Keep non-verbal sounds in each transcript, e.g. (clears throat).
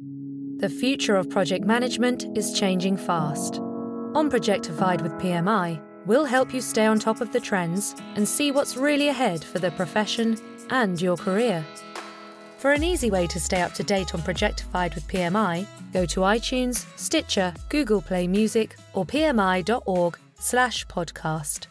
The future of project management is changing fast. On Projectified with PMI, we'll help you stay on top of the trends and see what's really ahead for the profession and your career. For an easy way to stay up to date on Projectified with PMI, go to iTunes, Stitcher, Google Play Music, or pmi.org slash podcast.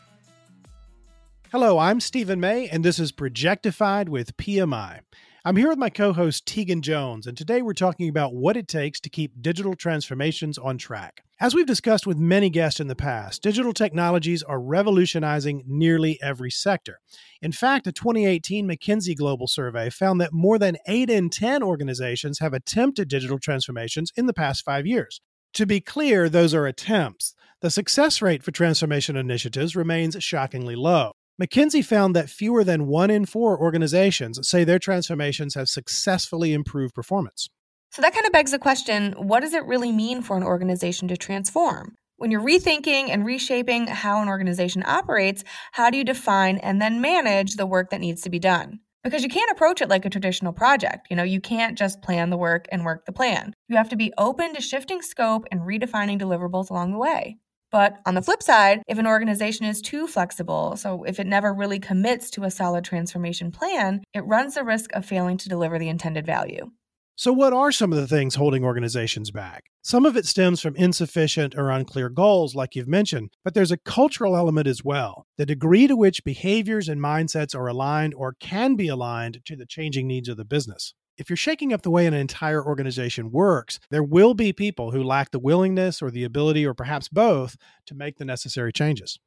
Hello, I'm Stephen May, and this is Projectified with PMI. I'm here with my co host, Tegan Jones, and today we're talking about what it takes to keep digital transformations on track. As we've discussed with many guests in the past, digital technologies are revolutionizing nearly every sector. In fact, a 2018 McKinsey Global Survey found that more than 8 in 10 organizations have attempted digital transformations in the past five years. To be clear, those are attempts. The success rate for transformation initiatives remains shockingly low. McKinsey found that fewer than one in four organizations say their transformations have successfully improved performance. So that kind of begs the question what does it really mean for an organization to transform? When you're rethinking and reshaping how an organization operates, how do you define and then manage the work that needs to be done? Because you can't approach it like a traditional project. You know, you can't just plan the work and work the plan. You have to be open to shifting scope and redefining deliverables along the way. But on the flip side, if an organization is too flexible, so if it never really commits to a solid transformation plan, it runs the risk of failing to deliver the intended value. So, what are some of the things holding organizations back? Some of it stems from insufficient or unclear goals, like you've mentioned, but there's a cultural element as well. The degree to which behaviors and mindsets are aligned or can be aligned to the changing needs of the business if you're shaking up the way an entire organization works, there will be people who lack the willingness or the ability, or perhaps both, to make the necessary changes.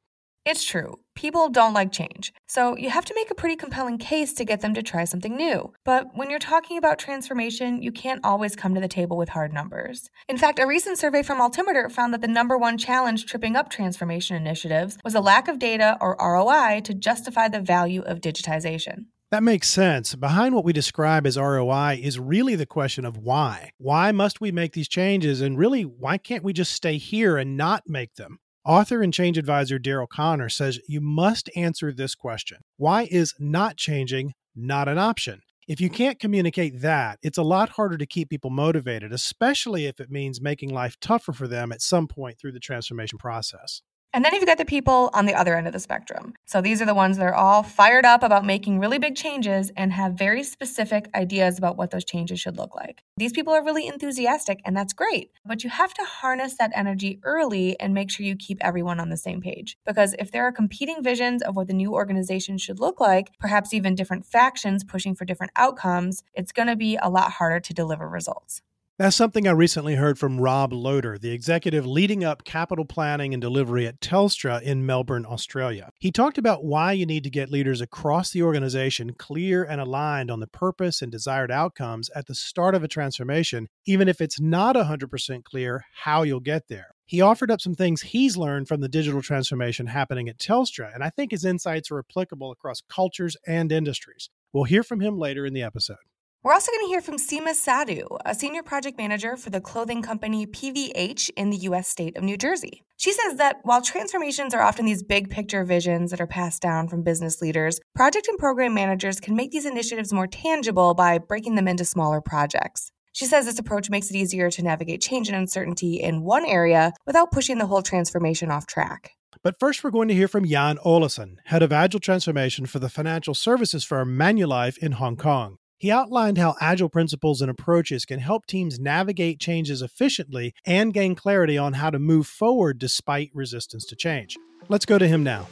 It's true. People don't like change. So you have to make a pretty compelling case to get them to try something new. But when you're talking about transformation, you can't always come to the table with hard numbers. In fact, a recent survey from Altimeter found that the number one challenge tripping up transformation initiatives was a lack of data or ROI to justify the value of digitization. That makes sense. Behind what we describe as ROI is really the question of why. Why must we make these changes? And really, why can't we just stay here and not make them? Author and change advisor Daryl Conner says you must answer this question Why is not changing not an option? If you can't communicate that, it's a lot harder to keep people motivated, especially if it means making life tougher for them at some point through the transformation process. And then you've got the people on the other end of the spectrum. So these are the ones that are all fired up about making really big changes and have very specific ideas about what those changes should look like. These people are really enthusiastic, and that's great. But you have to harness that energy early and make sure you keep everyone on the same page. Because if there are competing visions of what the new organization should look like, perhaps even different factions pushing for different outcomes, it's going to be a lot harder to deliver results. That's something I recently heard from Rob Loader, the executive leading up capital planning and delivery at Telstra in Melbourne, Australia. He talked about why you need to get leaders across the organization clear and aligned on the purpose and desired outcomes at the start of a transformation, even if it's not 100% clear how you'll get there. He offered up some things he's learned from the digital transformation happening at Telstra, and I think his insights are applicable across cultures and industries. We'll hear from him later in the episode. We're also going to hear from Seema Sadhu, a senior project manager for the clothing company PVH in the U.S. state of New Jersey. She says that while transformations are often these big picture visions that are passed down from business leaders, project and program managers can make these initiatives more tangible by breaking them into smaller projects. She says this approach makes it easier to navigate change and uncertainty in one area without pushing the whole transformation off track. But first, we're going to hear from Jan Olesen, head of Agile Transformation for the financial services firm Manulife in Hong Kong. He outlined how agile principles and approaches can help teams navigate changes efficiently and gain clarity on how to move forward despite resistance to change. Let's go to him now.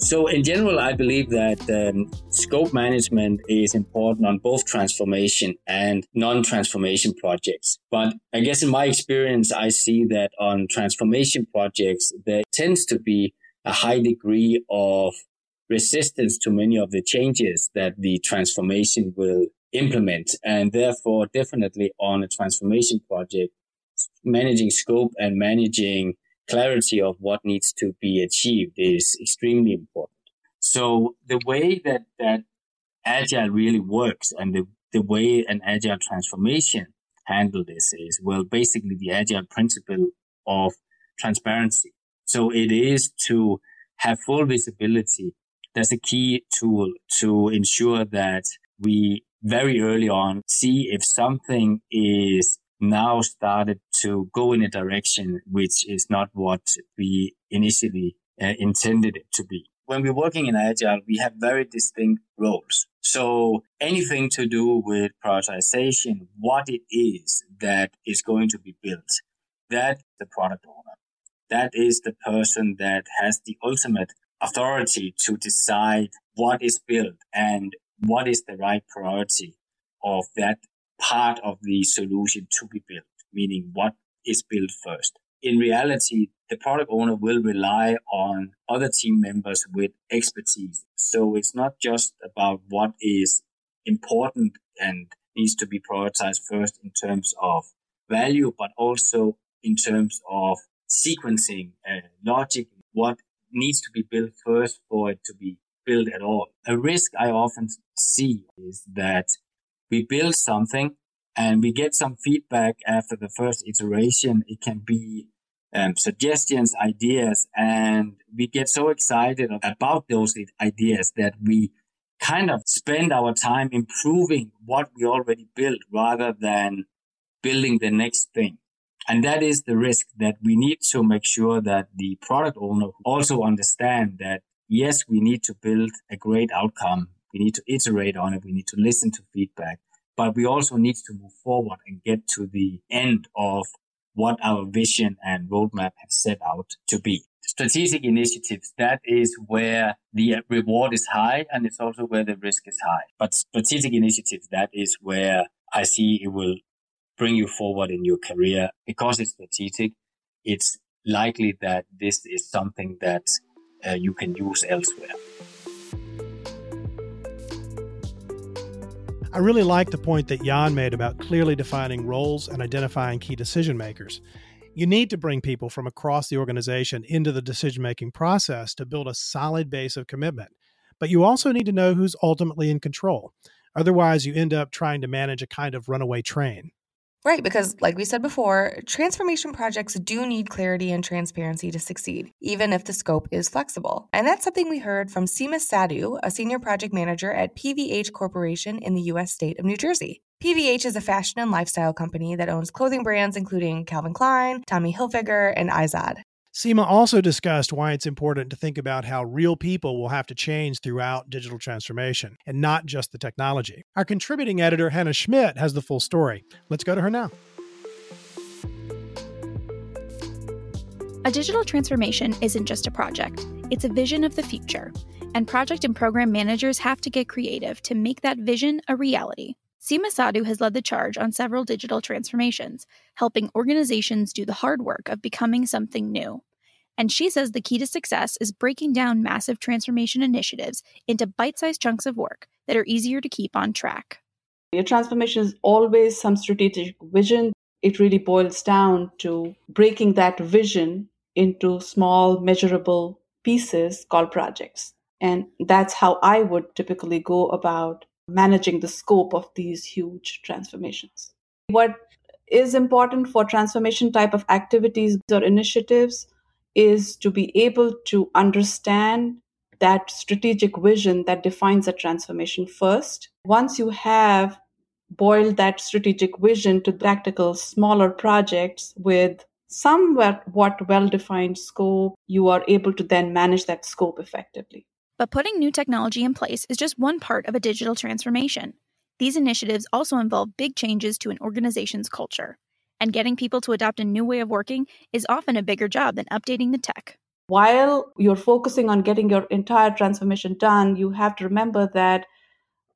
So, in general, I believe that um, scope management is important on both transformation and non transformation projects. But I guess in my experience, I see that on transformation projects, there tends to be a high degree of resistance to many of the changes that the transformation will implement. And therefore, definitely on a transformation project, managing scope and managing clarity of what needs to be achieved is extremely important. So the way that, that agile really works and the, the way an agile transformation handle this is, well, basically the agile principle of transparency. So it is to have full visibility That's a key tool to ensure that we very early on see if something is now started to go in a direction which is not what we initially uh, intended it to be. When we're working in Agile, we have very distinct roles. So anything to do with prioritization, what it is that is going to be built, that the product owner, that is the person that has the ultimate authority to decide what is built and what is the right priority of that part of the solution to be built, meaning what is built first. In reality, the product owner will rely on other team members with expertise. So it's not just about what is important and needs to be prioritized first in terms of value, but also in terms of sequencing and logic, what needs to be built first for it to be built at all. A risk I often see is that we build something and we get some feedback after the first iteration. It can be um, suggestions, ideas, and we get so excited about those ideas that we kind of spend our time improving what we already built rather than building the next thing. And that is the risk that we need to make sure that the product owner also understand that yes, we need to build a great outcome. We need to iterate on it. We need to listen to feedback, but we also need to move forward and get to the end of what our vision and roadmap have set out to be. Strategic initiatives, that is where the reward is high and it's also where the risk is high. But strategic initiatives, that is where I see it will bring you forward in your career because it's strategic. It's likely that this is something that uh, you can use elsewhere. I really like the point that Jan made about clearly defining roles and identifying key decision makers. You need to bring people from across the organization into the decision making process to build a solid base of commitment. But you also need to know who's ultimately in control. Otherwise, you end up trying to manage a kind of runaway train. Right, because like we said before, transformation projects do need clarity and transparency to succeed, even if the scope is flexible. And that's something we heard from Seema Sadhu, a senior project manager at PVH Corporation in the US state of New Jersey. PVH is a fashion and lifestyle company that owns clothing brands including Calvin Klein, Tommy Hilfiger, and Izod. Seema also discussed why it's important to think about how real people will have to change throughout digital transformation and not just the technology. Our contributing editor, Hannah Schmidt, has the full story. Let's go to her now. A digital transformation isn't just a project, it's a vision of the future. And project and program managers have to get creative to make that vision a reality. Seema Sadhu has led the charge on several digital transformations, helping organizations do the hard work of becoming something new. And she says the key to success is breaking down massive transformation initiatives into bite sized chunks of work that are easier to keep on track. Your transformation is always some strategic vision. It really boils down to breaking that vision into small, measurable pieces called projects. And that's how I would typically go about managing the scope of these huge transformations. What is important for transformation type of activities or initiatives is to be able to understand that strategic vision that defines a transformation first. Once you have boiled that strategic vision to practical smaller projects with somewhat what well defined scope, you are able to then manage that scope effectively. But putting new technology in place is just one part of a digital transformation. These initiatives also involve big changes to an organization's culture. And getting people to adopt a new way of working is often a bigger job than updating the tech. While you're focusing on getting your entire transformation done, you have to remember that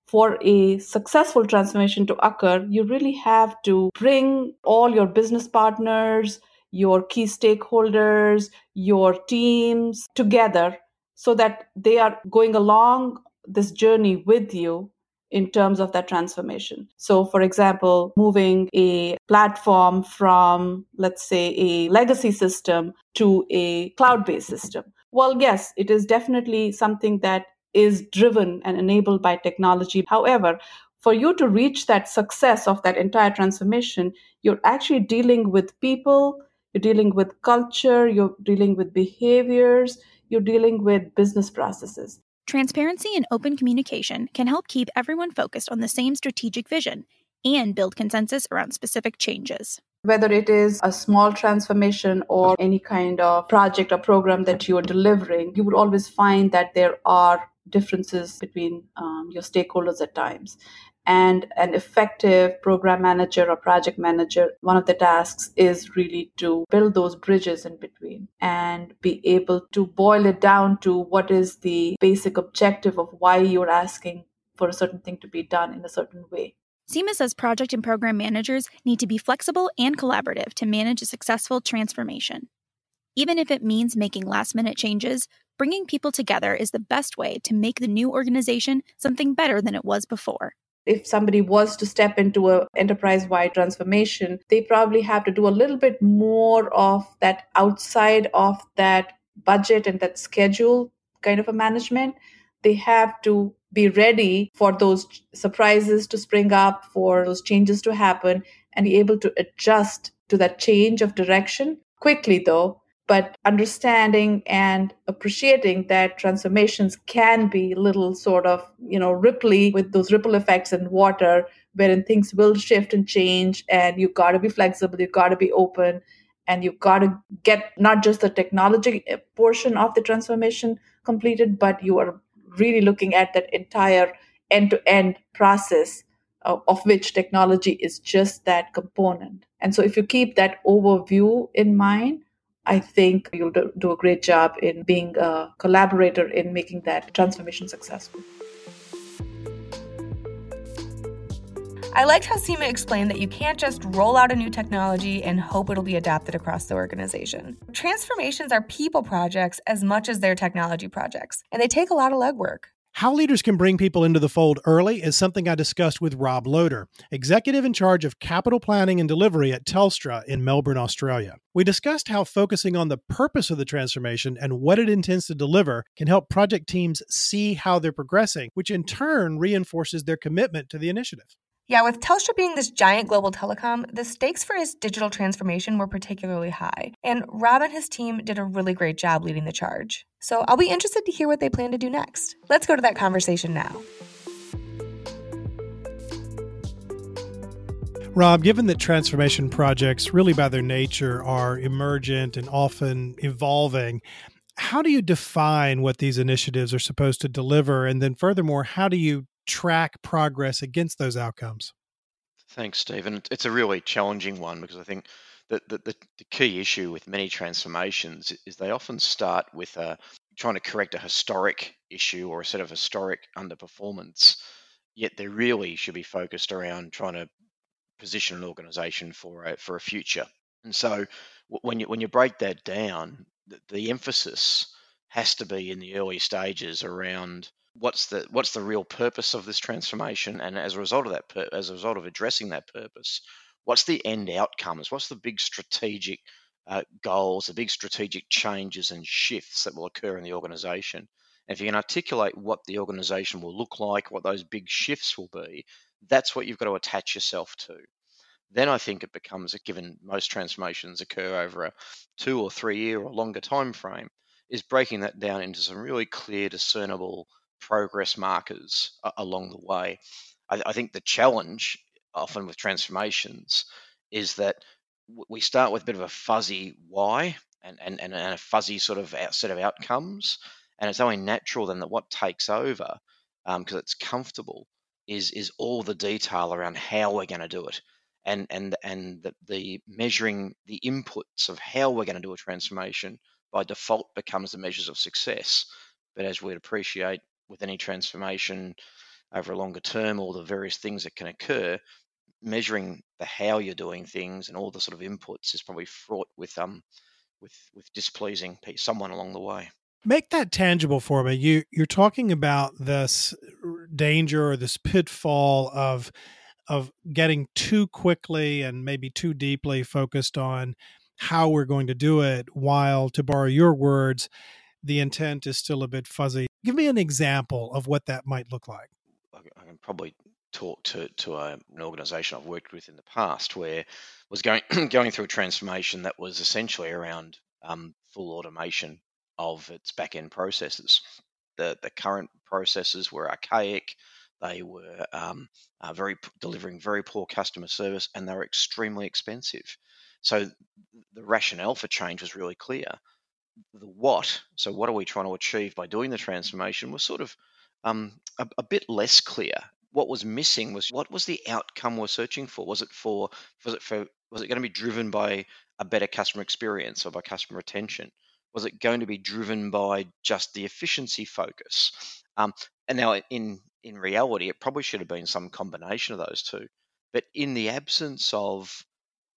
for a successful transformation to occur, you really have to bring all your business partners, your key stakeholders, your teams together so that they are going along this journey with you in terms of that transformation. So, for example, moving a platform from, let's say, a legacy system to a cloud based system. Well, yes, it is definitely something that is driven and enabled by technology. However, for you to reach that success of that entire transformation, you're actually dealing with people, you're dealing with culture, you're dealing with behaviors, you're dealing with business processes. Transparency and open communication can help keep everyone focused on the same strategic vision and build consensus around specific changes. Whether it is a small transformation or any kind of project or program that you are delivering, you would always find that there are differences between um, your stakeholders at times and an effective program manager or project manager, one of the tasks is really to build those bridges in between and be able to boil it down to what is the basic objective of why you're asking for a certain thing to be done in a certain way. Seema says project and program managers need to be flexible and collaborative to manage a successful transformation. Even if it means making last minute changes, bringing people together is the best way to make the new organization something better than it was before if somebody was to step into a enterprise wide transformation they probably have to do a little bit more of that outside of that budget and that schedule kind of a management. They have to be ready for those surprises to spring up for those changes to happen and be able to adjust to that change of direction quickly though but understanding and appreciating that transformations can be little sort of you know ripply with those ripple effects in water wherein things will shift and change and you've got to be flexible you've got to be open and you've got to get not just the technology eh, portion of the transformation completed but you are really looking at that entire end-to-end process of, of which technology is just that component. And so if you keep that overview in mind I think you'll do a great job in being a collaborator in making that transformation successful. I liked how Seema explained that you can't just roll out a new technology and hope it'll be adapted across the organization. Transformations are people projects as much as they're technology projects, and they take a lot of legwork. How leaders can bring people into the fold early is something I discussed with Rob Loader, executive in charge of capital planning and delivery at Telstra in Melbourne, Australia. We discussed how focusing on the purpose of the transformation and what it intends to deliver can help project teams see how they're progressing, which in turn reinforces their commitment to the initiative. Yeah, with Telstra being this giant global telecom, the stakes for his digital transformation were particularly high, and Rob and his team did a really great job leading the charge. So I'll be interested to hear what they plan to do next. Let's go to that conversation now. Rob, given that transformation projects, really by their nature, are emergent and often evolving, how do you define what these initiatives are supposed to deliver? And then, furthermore, how do you track progress against those outcomes? Thanks, Stephen. It's a really challenging one because I think that the, the, the, key issue with many transformations is they often start with a, trying to correct a historic issue or a set of historic underperformance, yet they really should be focused around trying to position an organization for a, for a future. And so when you, when you break that down, the, the emphasis has to be in the early stages around what's the what's the real purpose of this transformation? And as a result of that as a result of addressing that purpose what's the end outcomes what's the big strategic uh, goals the big strategic changes and shifts that will occur in the organization? And if you can articulate what the organization will look like what those big shifts will be that's what you've got to attach yourself to. Then i think it becomes a given most transformations occur over a two or three year or longer time frame is breaking that down into some really clear discernible progress markers along the way. I, I think the challenge often with transformations is that we start with a bit of a fuzzy why and, and, and a fuzzy sort of set of outcomes. And it's only natural then that what takes over, because um, it's comfortable, is is all the detail around how we're going to do it, and and and the, the measuring the inputs of how we're going to do a transformation by default becomes the measures of success. But as we'd appreciate, with any transformation over a longer term, all the various things that can occur, measuring the how you're doing things and all the sort of inputs is probably fraught with um with with displeasing someone along the way. Make that tangible for me. You you're talking about this danger or this pitfall of of getting too quickly and maybe too deeply focused on how we're going to do it while to borrow your words the intent is still a bit fuzzy. Give me an example of what that might look like. I can probably talk to, to a, an organization I've worked with in the past where was going (clears throat) going through a transformation that was essentially around um, full automation of its back end processes. the, the current processes were archaic. They were um, uh, very delivering very poor customer service, and they were extremely expensive. So the rationale for change was really clear. The what, so what are we trying to achieve by doing the transformation, was sort of um, a, a bit less clear. What was missing was what was the outcome we're searching for? Was it for was it for was it going to be driven by a better customer experience or by customer retention? Was it going to be driven by just the efficiency focus? Um, and now, in in reality, it probably should have been some combination of those two. But in the absence of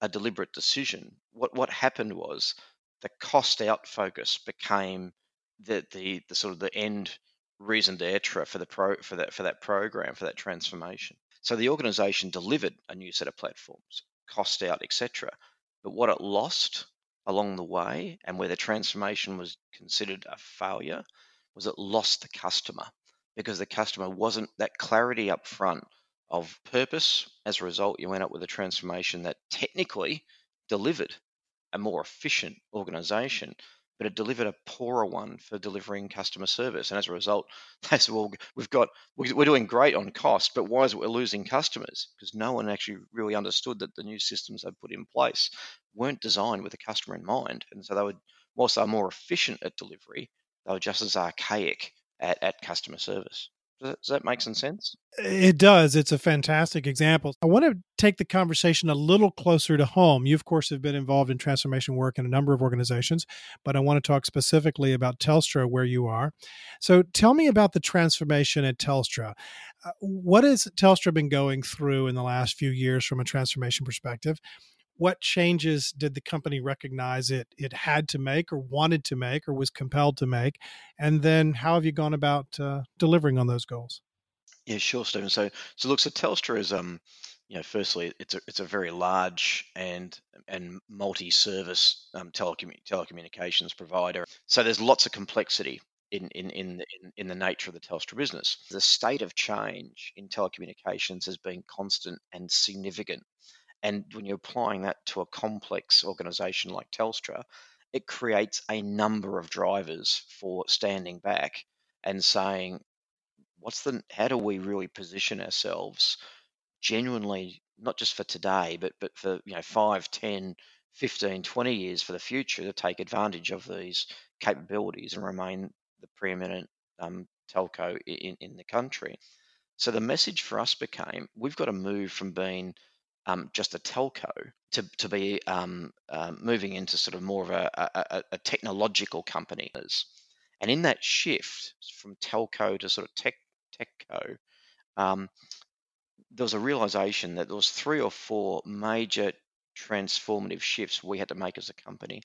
a deliberate decision, what what happened was the cost out focus became the the, the sort of the end reason d'etre for the pro for that for that program for that transformation. So the organization delivered a new set of platforms, cost out, etc. But what it lost along the way and where the transformation was considered a failure was it lost the customer because the customer wasn't that clarity up front of purpose. As a result, you went up with a transformation that technically delivered a more efficient organization, but it delivered a poorer one for delivering customer service. And as a result, (laughs) they said, well, we've got, we're doing great on cost, but why is it we're losing customers? Because no one actually really understood that the new systems they put in place weren't designed with the customer in mind. And so they were, whilst they're more efficient at delivery, they were just as archaic at, at customer service. Does that, make some sense? It does. It's a fantastic example. I want to take the conversation a little closer to home. You, of course, have been involved in transformation work in a number of organizations, but I want to talk specifically about Telstra, where you are. So tell me about the transformation at Telstra. Uh, what has Telstra been going through in the last few years from a transformation perspective? What changes did the company recognize it it had to make or wanted to make or was compelled to make? And then how have you gone about uh, delivering on those goals? Yeah sure stephen. So so look so telstra is um you know firstly it's a it's a very large and and multi-service um, telecommun- telecommunications provider. So there's lots of complexity in, in, in, in, in the nature of the Telstra business. The state of change in telecommunications has been constant and significant and when you're applying that to a complex organization like Telstra, it creates a number of drivers for standing back and saying, what's the how do we really position ourselves genuinely not just for today but but for you know 5 10 15 20 years for the future to take advantage of these capabilities and remain the preeminent um, telco in, in the country? So the message for us became we've got to move from being um, just a telco to, to be um, uh, moving into sort of more of a, a, a, technological company. And in that shift from telco to sort of tech techco, um, there was a realization that there was three or four major transformative shifts we had to make as a company,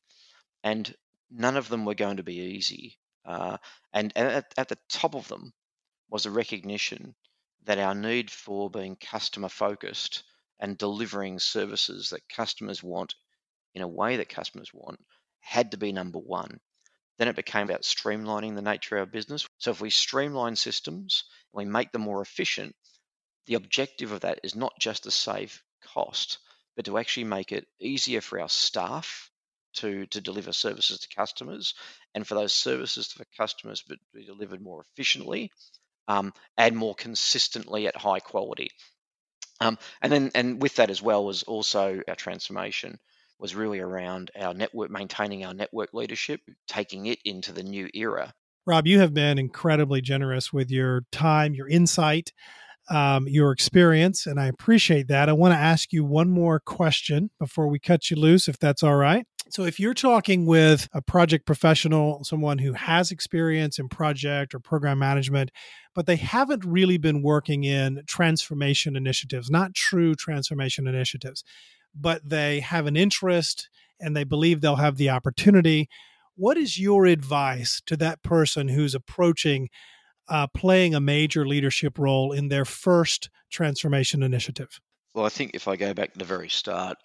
and none of them were going to be easy. Uh, and, and at, at the top of them was a recognition that our need for being customer focused and delivering services that customers want in a way that customers want had to be number one. Then it became about streamlining the nature of our business. So if we streamline systems we make them more efficient, the objective of that is not just to save cost, but to actually make it easier for our staff to, to deliver services to customers and for those services to customers to be delivered more efficiently um, and more consistently at high quality. Um, and then, and with that as well was also our transformation was really around our network, maintaining our network leadership, taking it into the new era. Rob, you have been incredibly generous with your time, your insight, um, your experience, and I appreciate that. I want to ask you one more question before we cut you loose, if that's all right. So, if you're talking with a project professional, someone who has experience in project or program management, but they haven't really been working in transformation initiatives, not true transformation initiatives, but they have an interest and they believe they'll have the opportunity, what is your advice to that person who's approaching uh, playing a major leadership role in their first transformation initiative? Well, I think if I go back to the very start,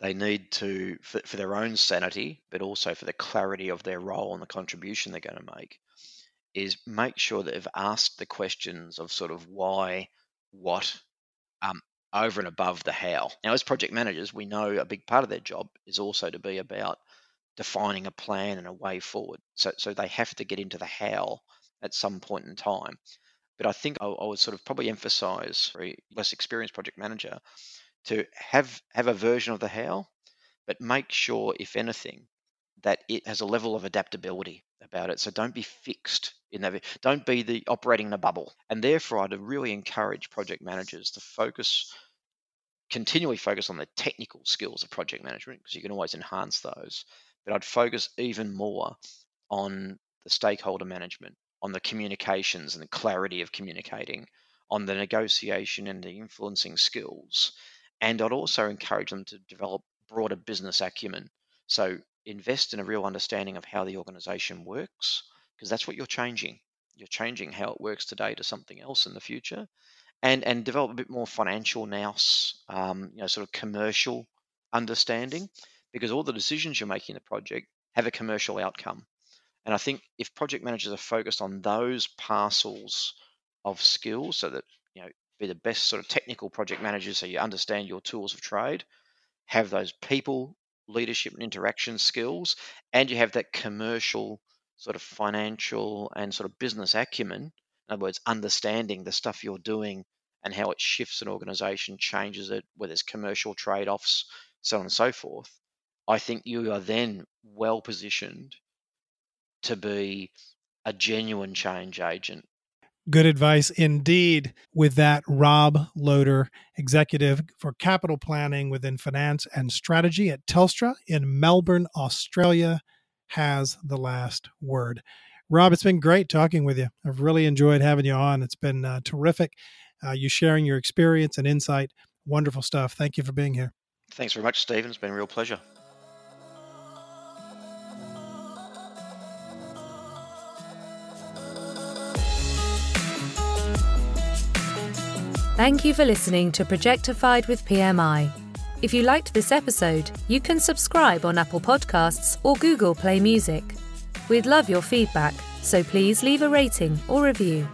they need to, for, for their own sanity, but also for the clarity of their role and the contribution they're going to make, is make sure that they've asked the questions of sort of why, what, um, over and above the how. Now, as project managers, we know a big part of their job is also to be about defining a plan and a way forward. So, so they have to get into the how at some point in time. But I think I, I would sort of probably emphasize for a less experienced project manager to have have a version of the how, but make sure, if anything, that it has a level of adaptability about it. So don't be fixed in that. Don't be the operating in a bubble. And therefore, I'd really encourage project managers to focus, continually focus on the technical skills of project management because you can always enhance those. But I'd focus even more on the stakeholder management, on the communications and the clarity of communicating, on the negotiation and the influencing skills. And I'd also encourage them to develop broader business acumen. So invest in a real understanding of how the organization works, because that's what you're changing. You're changing how it works today to something else in the future. And, and develop a bit more financial nous, um, you know, sort of commercial understanding, because all the decisions you're making in the project have a commercial outcome. And I think if project managers are focused on those parcels of skills, so that you know, be the best sort of technical project managers, so you understand your tools of trade, have those people leadership and interaction skills, and you have that commercial, sort of financial, and sort of business acumen. In other words, understanding the stuff you're doing and how it shifts an organization, changes it, whether it's commercial trade offs, so on and so forth. I think you are then well positioned to be a genuine change agent Good advice indeed. With that, Rob Loader, executive for capital planning within finance and strategy at Telstra in Melbourne, Australia, has the last word. Rob, it's been great talking with you. I've really enjoyed having you on. It's been uh, terrific. Uh, you sharing your experience and insight. Wonderful stuff. Thank you for being here. Thanks very much, Stephen. It's been a real pleasure. Thank you for listening to Projectified with PMI. If you liked this episode, you can subscribe on Apple Podcasts or Google Play Music. We'd love your feedback, so please leave a rating or review.